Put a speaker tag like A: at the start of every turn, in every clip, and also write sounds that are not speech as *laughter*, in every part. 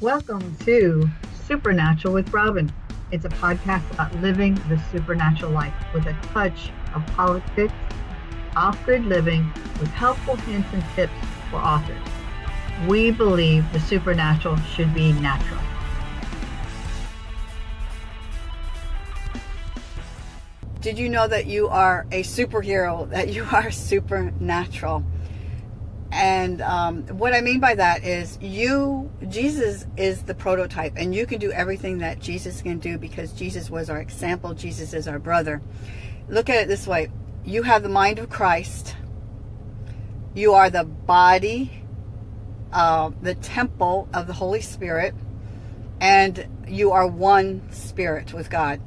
A: Welcome to Supernatural with Robin. It's a podcast about living the supernatural life with a touch of politics, off grid living with helpful hints and tips for authors. We believe the supernatural should be natural.
B: Did you know that you are a superhero, that you are supernatural? And um, what I mean by that is you, Jesus is the prototype, and you can do everything that Jesus can do because Jesus was our example. Jesus is our brother. Look at it this way you have the mind of Christ, you are the body, uh, the temple of the Holy Spirit, and you are one spirit with God.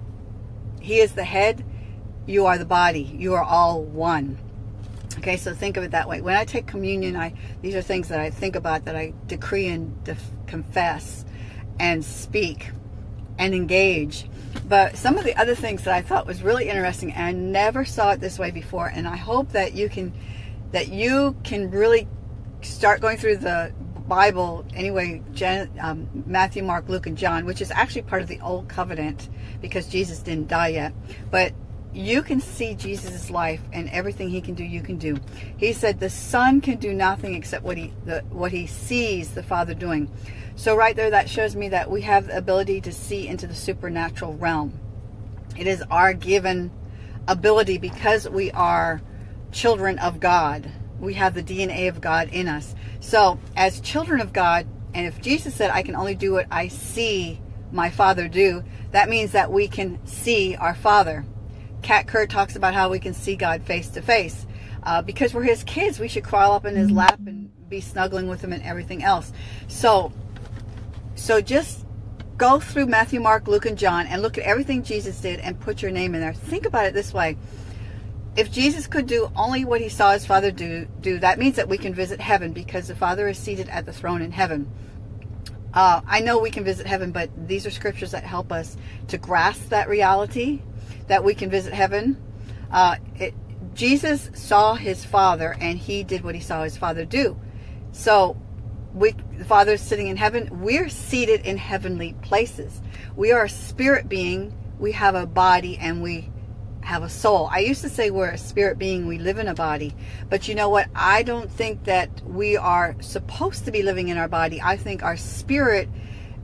B: He is the head, you are the body, you are all one. Okay, so think of it that way. When I take communion, I these are things that I think about that I decree and def- confess and speak and engage. But some of the other things that I thought was really interesting, and I never saw it this way before, and I hope that you can that you can really start going through the Bible anyway, Jan, um, Matthew, Mark, Luke, and John, which is actually part of the Old Covenant because Jesus didn't die yet. But you can see Jesus' life and everything he can do, you can do. He said the Son can do nothing except what he the, what he sees the Father doing. So right there, that shows me that we have the ability to see into the supernatural realm. It is our given ability because we are children of God. We have the DNA of God in us. So as children of God, and if Jesus said, I can only do what I see my Father do, that means that we can see our Father. Kat Kerr talks about how we can see God face to face. Uh, because we're his kids, we should crawl up in his lap and be snuggling with him and everything else. So, so just go through Matthew, Mark, Luke, and John and look at everything Jesus did and put your name in there. Think about it this way. If Jesus could do only what he saw his Father do, do that means that we can visit heaven because the Father is seated at the throne in heaven. Uh, I know we can visit heaven, but these are scriptures that help us to grasp that reality that we can visit heaven. Uh, it, Jesus saw his Father, and he did what he saw his Father do. So, we, the Father is sitting in heaven. We're seated in heavenly places. We are a spirit being. We have a body, and we have a soul. I used to say we're a spirit being, we live in a body. But you know what? I don't think that we are supposed to be living in our body. I think our spirit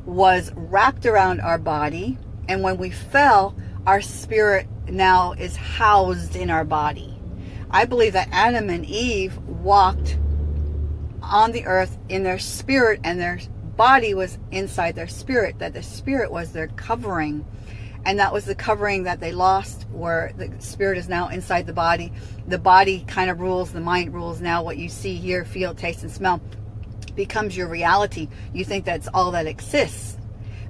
B: was wrapped around our body. And when we fell, our spirit now is housed in our body. I believe that Adam and Eve walked on the earth in their spirit and their body was inside their spirit, that the spirit was their covering. And that was the covering that they lost, where the spirit is now inside the body. The body kind of rules, the mind rules. Now, what you see, hear, feel, taste, and smell becomes your reality. You think that's all that exists.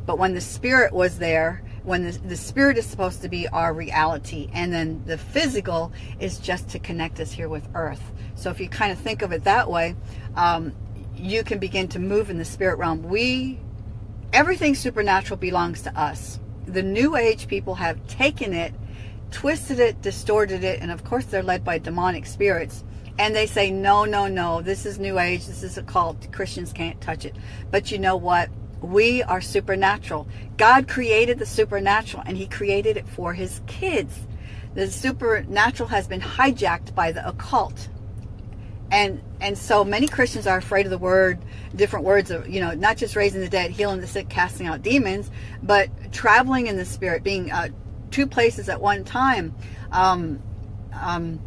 B: But when the spirit was there, when the, the spirit is supposed to be our reality and then the physical is just to connect us here with earth. So if you kind of think of it that way um, you can begin to move in the spirit realm. We everything supernatural belongs to us. The new age people have taken it twisted it distorted it and of course they're led by demonic spirits and they say no no no this is new age this is a cult christians can't touch it. But you know what we are supernatural. God created the supernatural and He created it for His kids. The supernatural has been hijacked by the occult. And and so many Christians are afraid of the word, different words of, you know, not just raising the dead, healing the sick, casting out demons, but traveling in the spirit, being uh, two places at one time. Um, um,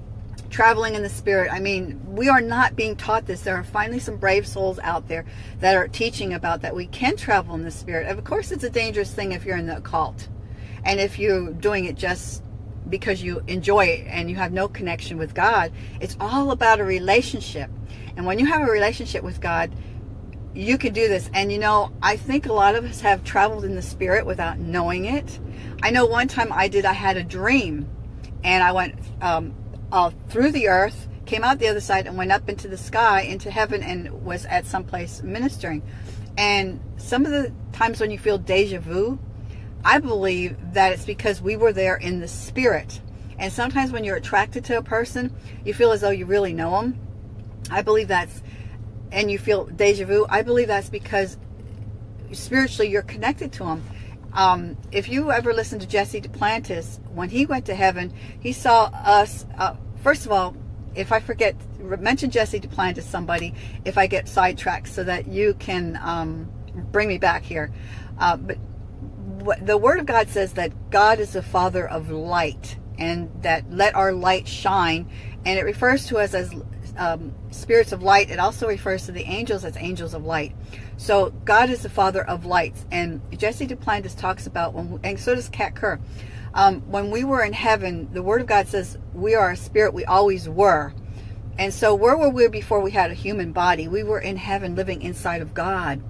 B: traveling in the spirit. I mean, we are not being taught this. There are finally some brave souls out there that are teaching about that we can travel in the spirit. Of course, it's a dangerous thing if you're in the occult and if you're doing it just because you enjoy it and you have no connection with God. It's all about a relationship. And when you have a relationship with God, you can do this. And you know, I think a lot of us have traveled in the spirit without knowing it. I know one time I did, I had a dream and I went um, uh, through the earth, came out the other side, and went up into the sky, into heaven, and was at some place ministering. And some of the times when you feel deja vu, I believe that it's because we were there in the spirit. And sometimes when you're attracted to a person, you feel as though you really know them. I believe that's, and you feel deja vu, I believe that's because spiritually you're connected to him. Um, if you ever listen to Jesse Duplantis, when he went to heaven, he saw us. Uh, first of all, if I forget, mention Jesse Duplantis somebody if I get sidetracked, so that you can um, bring me back here. Uh, but the Word of God says that God is the Father of light, and that let our light shine, and it refers to us as um, spirits of light. It also refers to the angels as angels of light. So God is the Father of lights, and Jesse Duplantis talks about when, and so does Kat Kerr. Um, when we were in heaven, the Word of God says we are a spirit. We always were. And so, where were we before we had a human body? We were in heaven living inside of God.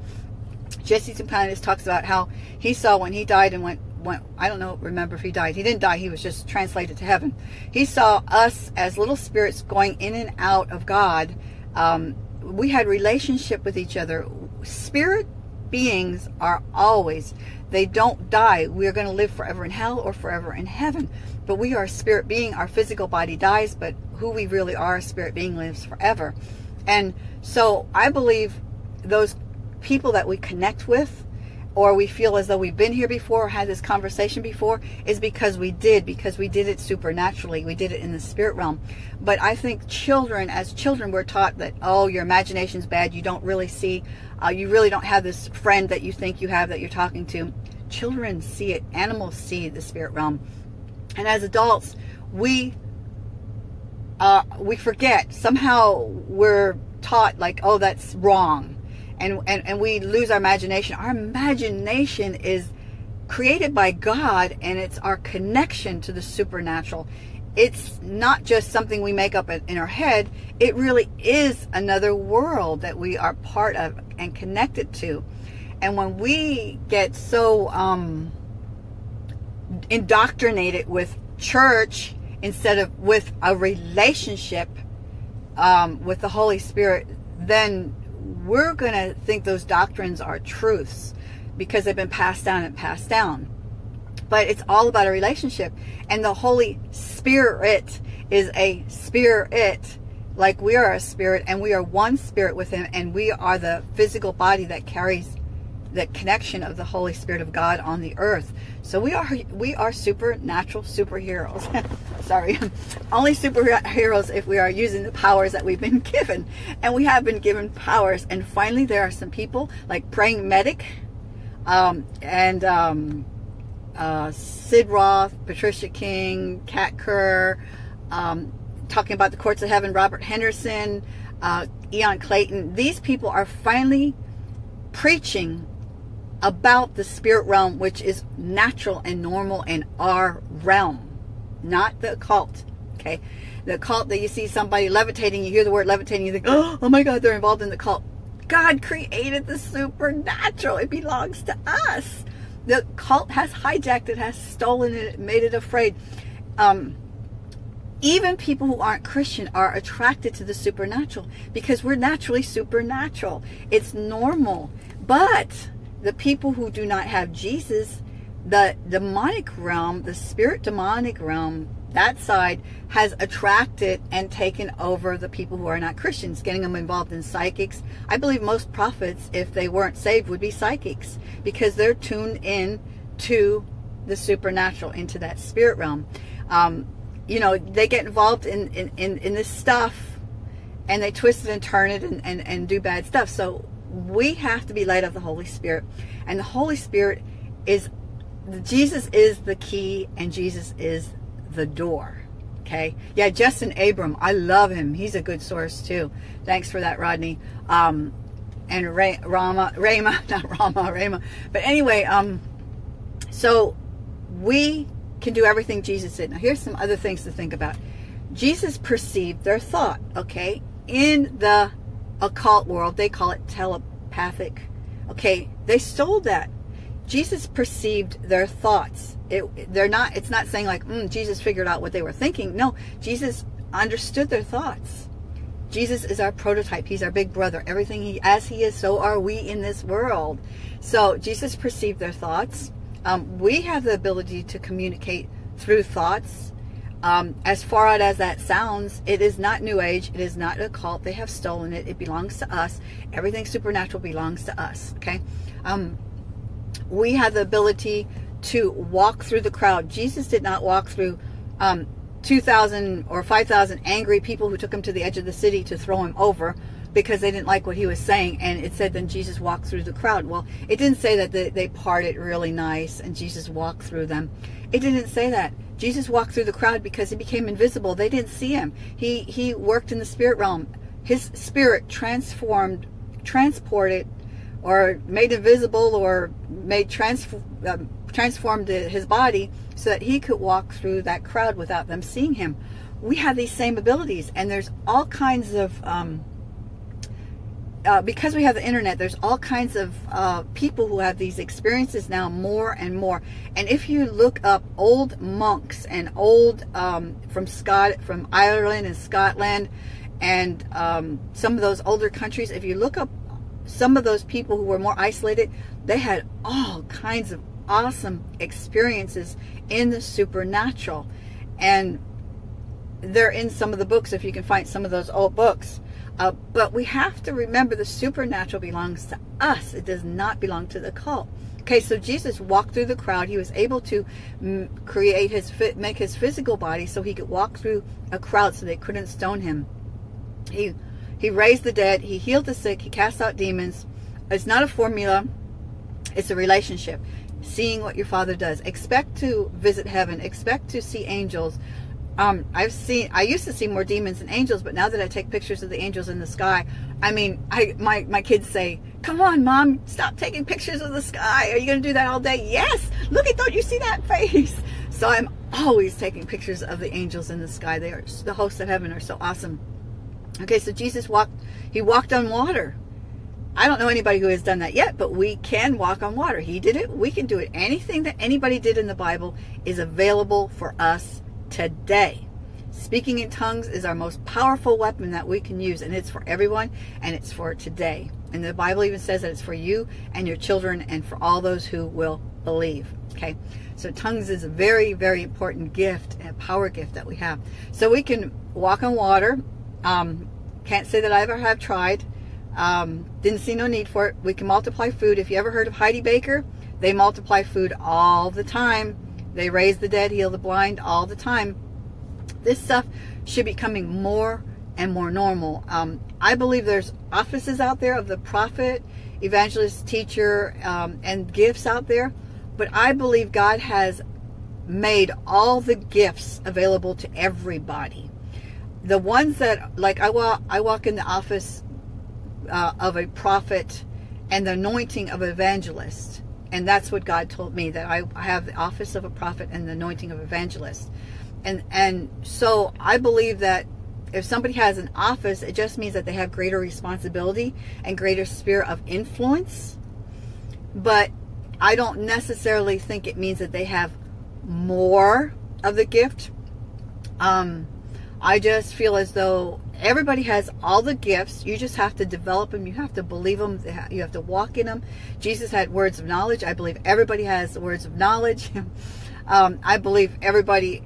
B: Jesse Duplantis talks about how he saw when he died and went, went, I don't know, remember if he died. He didn't die, he was just translated to heaven. He saw us as little spirits going in and out of God. Um, we had relationship with each other. Spirit beings are always, they don't die. We are going to live forever in hell or forever in heaven. But we are a spirit being. Our physical body dies, but who we really are, a spirit being, lives forever. And so I believe those people that we connect with or we feel as though we've been here before or had this conversation before is because we did because we did it supernaturally. We did it in the spirit realm. But i think children as children we're taught that oh your imagination's bad. You don't really see uh, you really don't have this friend that you think you have that you're talking to. Children see it. Animals see the spirit realm. And as adults we uh, we forget. Somehow we're taught like oh that's wrong and, and, and we lose our imagination. Our imagination is created by God and it's our connection to the supernatural. It's not just something we make up in our head, it really is another world that we are part of and connected to. And when we get so um, indoctrinated with church instead of with a relationship um, with the Holy Spirit, then we're going to think those doctrines are truths because they've been passed down and passed down. But it's all about a relationship. And the Holy Spirit is a spirit, like we are a spirit, and we are one spirit with Him, and we are the physical body that carries the connection of the Holy Spirit of God on the earth. So we are we are supernatural superheroes. *laughs* Sorry, *laughs* only superheroes if we are using the powers that we've been *laughs* given, and we have been given powers. And finally, there are some people like praying medic, um, and um, uh, Sid Roth, Patricia King, Kat Kerr, um, talking about the courts of heaven. Robert Henderson, uh, Ian Clayton. These people are finally preaching about the spirit realm, which is natural and normal in our realm, not the occult. Okay. The cult that you see somebody levitating, you hear the word levitating, you think, *gasps* oh my God, they're involved in the cult. God created the supernatural. It belongs to us. The cult has hijacked it, has stolen it, made it afraid. Um, even people who aren't Christian are attracted to the supernatural because we're naturally supernatural. It's normal. But the people who do not have Jesus, the demonic realm, the spirit demonic realm, that side has attracted and taken over the people who are not Christians, getting them involved in psychics. I believe most prophets, if they weren't saved, would be psychics because they're tuned in to the supernatural, into that spirit realm. Um, you know, they get involved in, in, in, in, this stuff and they twist it and turn it and, and, and do bad stuff. So we have to be led of the Holy Spirit. And the Holy Spirit is, Jesus is the key and Jesus is the door. Okay. Yeah, Justin Abraham. I love him. He's a good source too. Thanks for that, Rodney. Um, and Ray, Rama, Rama, *laughs* not Rama, Rama. But anyway, um, so we can do everything Jesus did. Now, here's some other things to think about. Jesus perceived their thought, okay? In the occult world, they call it telepathic. Okay, they stole that. Jesus perceived their thoughts. It, they're not. It's not saying like mm, Jesus figured out what they were thinking. No, Jesus understood their thoughts. Jesus is our prototype. He's our big brother. Everything he, as he is, so are we in this world. So Jesus perceived their thoughts. Um, we have the ability to communicate through thoughts um, as far out as that sounds, it is not New Age. It is not a cult. They have stolen it. It belongs to us. Everything supernatural belongs to us. Okay. Um, we have the ability to walk through the crowd. Jesus did not walk through um, 2,000 or 5,000 angry people who took him to the edge of the city to throw him over because they didn't like what he was saying. And it said then Jesus walked through the crowd. Well, it didn't say that they, they parted really nice and Jesus walked through them. It didn't say that. Jesus walked through the crowd because he became invisible. They didn't see him. He he worked in the spirit realm. His spirit transformed, transported, or made invisible, or made trans, uh, transformed his body so that he could walk through that crowd without them seeing him. We have these same abilities, and there's all kinds of um, uh, because we have the internet, there's all kinds of uh, people who have these experiences now more and more. And if you look up old monks and old um, from Scott, from Ireland and Scotland, and um, some of those older countries, if you look up some of those people who were more isolated, they had all kinds of awesome experiences in the supernatural, and they're in some of the books. If you can find some of those old books uh, but we have to remember the supernatural belongs to us. It does not belong to the cult. Okay, so Jesus walked through the crowd. He was able to create his, make his physical body so he could walk through a crowd so they couldn't stone him. He, he raised the dead. He healed the sick. He cast out demons. It's not a formula. It's a relationship. Seeing what your father does. Expect to visit heaven. Expect to see angels um, I've seen, I used to see more demons than angels, but now that I take pictures of the angels in the sky, I mean, I, my, my kids say, come on, mom, stop taking pictures of the sky. Are you going to do that all day? Yes. Look at, don't you see that face? *laughs* So I'm always taking pictures of the angels in the sky. They are, the hosts of heaven are so awesome. Okay. So Jesus walked, he walked on water. I don't know anybody who has done that yet, but we can walk on water. He did it. We can do it. Anything that anybody did in the Bible is available for us today. Speaking in tongues is our most powerful weapon that we can use, and it's for everyone, and it's for today. And the Bible even says that it's for you and your children and for all those who will believe. Okay, so tongues is a very, very important gift, a power gift that we have. So we can walk on water. Um, can't say that I ever have tried. Um, didn't see no need for it. We can multiply food. If you ever heard of Heidi Baker, they multiply food all the time they raise the dead, heal the blind all the time. This stuff should be coming more and more normal. Um, I believe there's offices out there of the prophet, evangelist, teacher, um, and gifts out there. But I believe God has made all the gifts available to everybody. The ones that, like I walk, I walk in the office uh, of a prophet and the anointing of evangelist and that's what God told me that I have the office of a prophet and the anointing of evangelist. And and so I believe that if somebody has an office, it just means that they have greater responsibility and greater sphere of influence. But I don't necessarily think it means that they have more of the gift. Um, I just feel as though everybody has all the gifts. You just have to develop them. You have to believe them. You have to walk in them. Jesus had words of knowledge. I believe everybody has words of knowledge. *laughs* um, I believe everybody.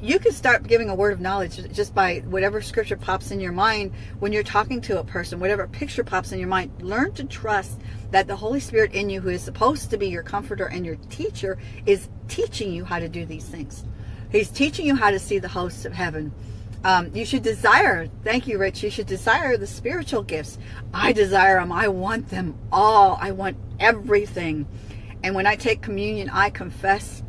B: You can start giving a word of knowledge just by whatever scripture pops in your mind when you're talking to a person, whatever picture pops in your mind. Learn to trust that the Holy Spirit in you, who is supposed to be your comforter and your teacher, is teaching you how to do these things. He's teaching you how to see the hosts of heaven. Um, you should desire, thank you, Rich, you should desire the spiritual gifts. I desire them. I want them all. I want everything. And when I take communion, I confess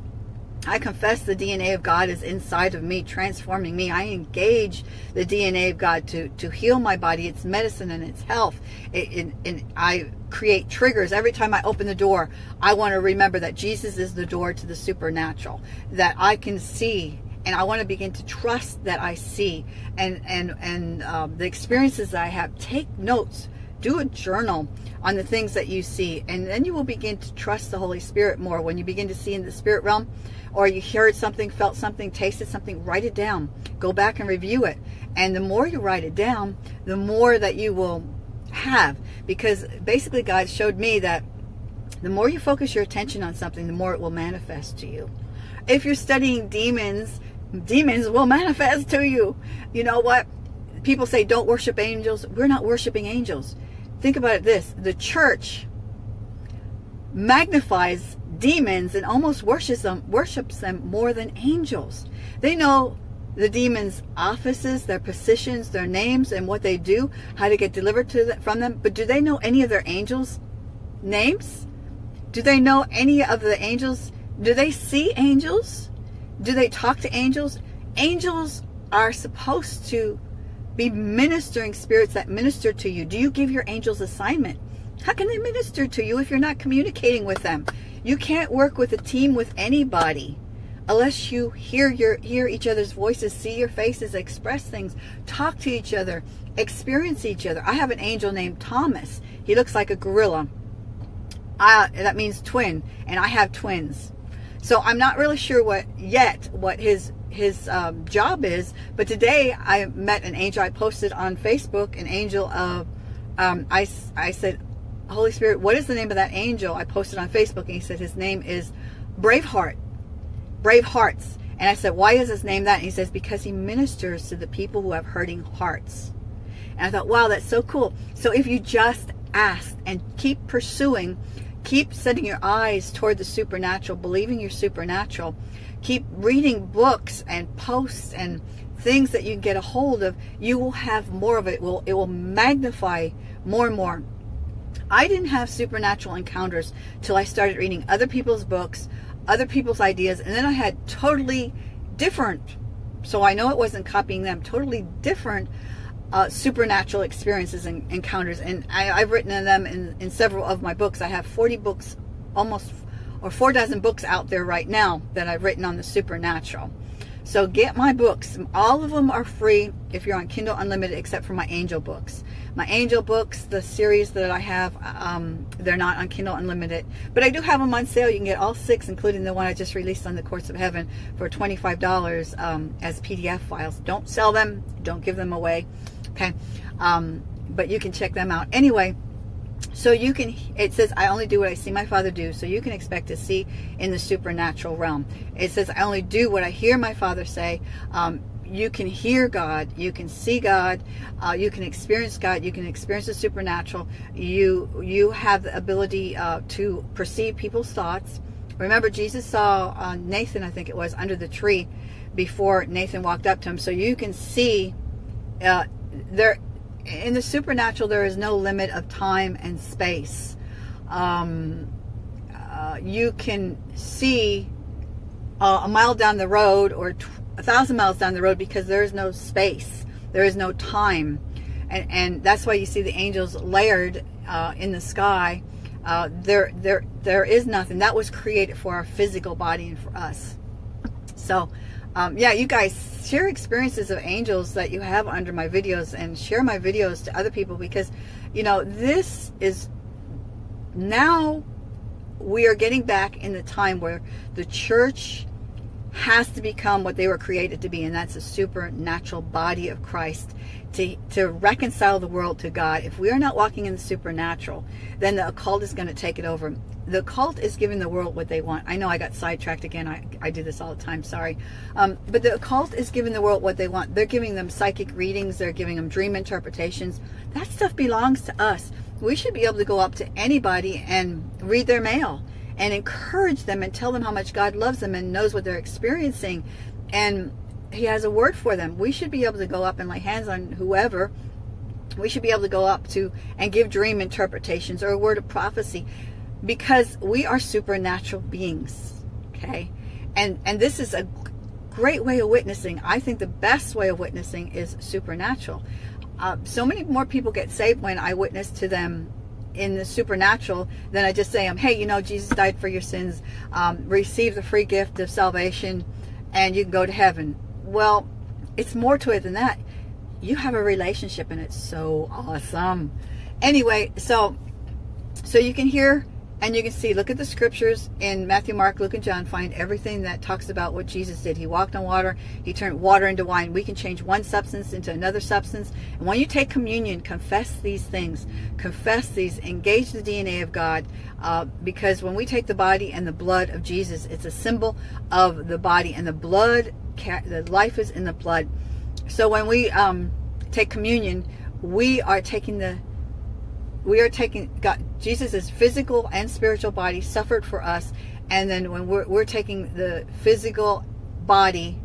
B: I confess the DNA of God is inside of me, transforming me. I engage the DNA of God to, to heal my body, its medicine and its health. It, it, I create triggers. Every time I open the door, I want to remember that Jesus is the door to the supernatural, that I can see and I want to begin to trust that I see and and and um, the experiences that I have. Take notes. Do a journal on the things that you see, and then you will begin to trust the Holy Spirit more. When you begin to see in the spirit realm, or you heard something, felt something, tasted something, write it down. Go back and review it. And the more you write it down, the more that you will have. Because basically, God showed me that the more you focus your attention on something, the more it will manifest to you. If you're studying demons demons will manifest to you. You know what? People say don't worship angels. We're not worshiping angels. Think about it this the church magnifies demons and almost worships them, worships them more than angels. They know the demons' offices, their positions, their names, and what they do, how to get delivered to from them. But do they know any of their angels' names? Do they know any of the angels? Do they see angels? Do they talk to angels? Angels are supposed to be ministering spirits that minister to you. Do you give your angels assignment? How can they minister to you if you're not communicating with them? You can't work with a team with anybody unless you hear your hear each other's voices, see your faces, express things, talk to each other, experience each other. I have an angel named Thomas. He looks like a gorilla. I, that means twin, and I have twins. So I'm not really sure what yet what his his um, job is. But today I met an angel. I posted on Facebook an angel of. Um, I I said, Holy Spirit, what is the name of that angel? I posted on Facebook, and he said his name is Braveheart. Brave Hearts. And I said, why is his name that? And he says, because he ministers to the people who have hurting hearts. And I thought, wow, that's so cool. So if you just ask and keep pursuing, keep setting your eyes toward the supernatural, believing you're supernatural, keep reading books and posts and things that you get a hold of, you will have more of it. it will it will magnify more and more. I didn't have supernatural encounters till I started reading other people's books, other people's ideas, and then I had totally different. So I know it wasn't copying them. Totally different uh, supernatural experiences and encounters, and I, have written them in, in several of my books. I have 40 books, almost or four dozen books out there right now that I've written on the supernatural. So get my books. All of them are free if you're on Kindle Unlimited, except for my angel books. My angel books, the series that I have, um, they're not on Kindle Unlimited. But I do have them on sale. You can get all six, including the one I just released on the Courts of Heaven for $25 um, as PDF files. Don't sell them. Don't give them away. Okay. Um, but you can check them out. Anyway, so you can, it says, I only do what I see my Father do. So you can expect to see in the supernatural realm. It says, I only do what I hear my Father say. Um, you can hear God, you can see God, uh, you can experience God, you can experience the supernatural. You you have the ability uh, to perceive people's thoughts. Remember, Jesus saw uh, Nathan, I think it was, under the tree before Nathan walked up to him. So you can see uh, there in the supernatural, there is no limit of time and space. Um, uh, you can see uh, a mile down the road or a thousand miles down the road because there is no space, there is no time, and and that's why you see the angels layered uh, in the sky. Uh, there, there, there is nothing that was created for our physical body and for us. So, um, yeah, you guys share experiences of angels that you have under my videos and share my videos to other people because, you know, this is now we are getting back in the time where the church has to become what they were created to be, and that's a supernatural body of Christ to, to reconcile the world to God. If we are not walking in the supernatural, then the occult is going to take it over the occult is giving the world what they want. I know I got sidetracked again. I, I do this all the time. Sorry. Um, but the occult is giving the world what they want. They're giving them psychic readings. They're giving them dream interpretations. That stuff belongs to us. We should be able to go up to anybody and read their mail and encourage them and tell them how much God loves them and knows what they're experiencing. And He has a word for them. We should be able to go up and lay hands on whoever we should be able to go up to and give dream interpretations or a word of prophecy because we are supernatural beings okay and and this is a great way of witnessing i think the best way of witnessing is supernatural uh, so many more people get saved when i witness to them in the supernatural than i just say um, hey you know jesus died for your sins. Um, receive the free gift of salvation and you can go to heaven. Well it's more to it than that. You have a relationship and it's so awesome. Anyway so so you can hear and you can see, look at the scriptures in Matthew, Mark, Luke, and John. Find everything that talks about what Jesus did. He walked on water. He turned water into wine. We can change one substance into another substance. And when you take communion, confess these things. Confess these. Engage the DNA of God. Uh, because when we take the body and the blood of Jesus, it's a symbol of the body. And the blood, the life is in the blood. So when we um, take communion, we are taking the we are taking God, Jesus' physical and spiritual body suffered for us, and then when we're, we're taking the physical body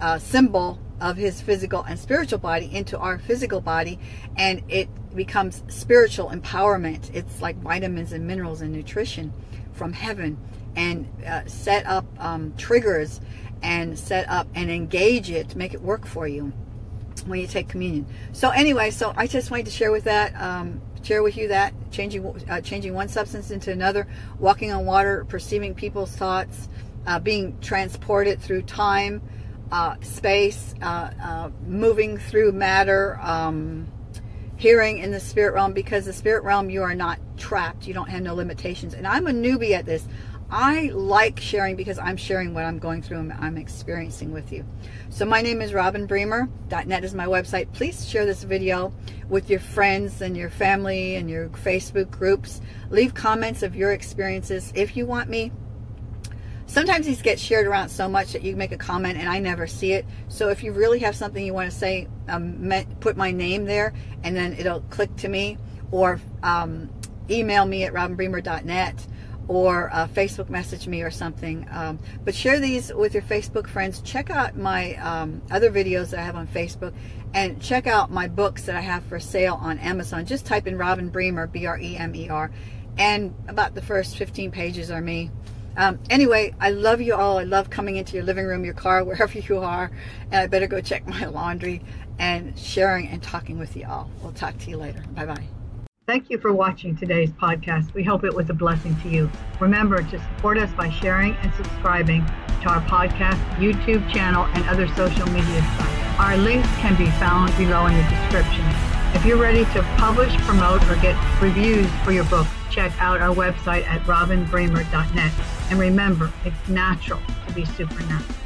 B: uh, symbol of his physical and spiritual body into our physical body, and it becomes spiritual empowerment. It's like vitamins and minerals and nutrition from heaven, and uh, set up um, triggers and set up and engage it to make it work for you when you take communion. So anyway, so I just wanted to share with that, um, share with you that changing uh, changing one substance into another, walking on water, perceiving people's thoughts, uh, being transported through time, uh, space, uh, uh, moving through matter. Um, hearing in the spirit realm because the spirit realm you are not trapped you don't have no limitations and i'm a newbie at this I like sharing because I'm sharing what I'm going through and I'm experiencing with you. So my name is Robin Bremer. .net is my website. Please share this video with your friends and your family and your Facebook groups. Leave comments of your experiences if you want me. Sometimes these get shared around so much that you make a comment and I never see it. So if you really have something you want to say, um, put my name there and then it'll click to me or um, email me at robinbremer.net or uh, Facebook message me or something. Um, but share these with your Facebook friends. Check out my um, other videos that I have on Facebook and check out my books that I have for sale on Amazon. Just type in Robin Bremer, B-R-E-M-E-R, and about the first 15 pages are me. Um, anyway, I love you all. I love coming into your living room, your car, *laughs* wherever you are. And I better go check my laundry and sharing and talking with you all. We'll talk to you later. Bye-bye.
A: Thank you for watching today's podcast. We hope it was a blessing to you. Remember to support us by sharing and subscribing to our podcast, YouTube channel, and other social media sites. Our links can be found below in the description. If you're ready to publish, promote, or get reviews for your book, check out our website at robinbremer.net. And remember, it's natural to be supernatural.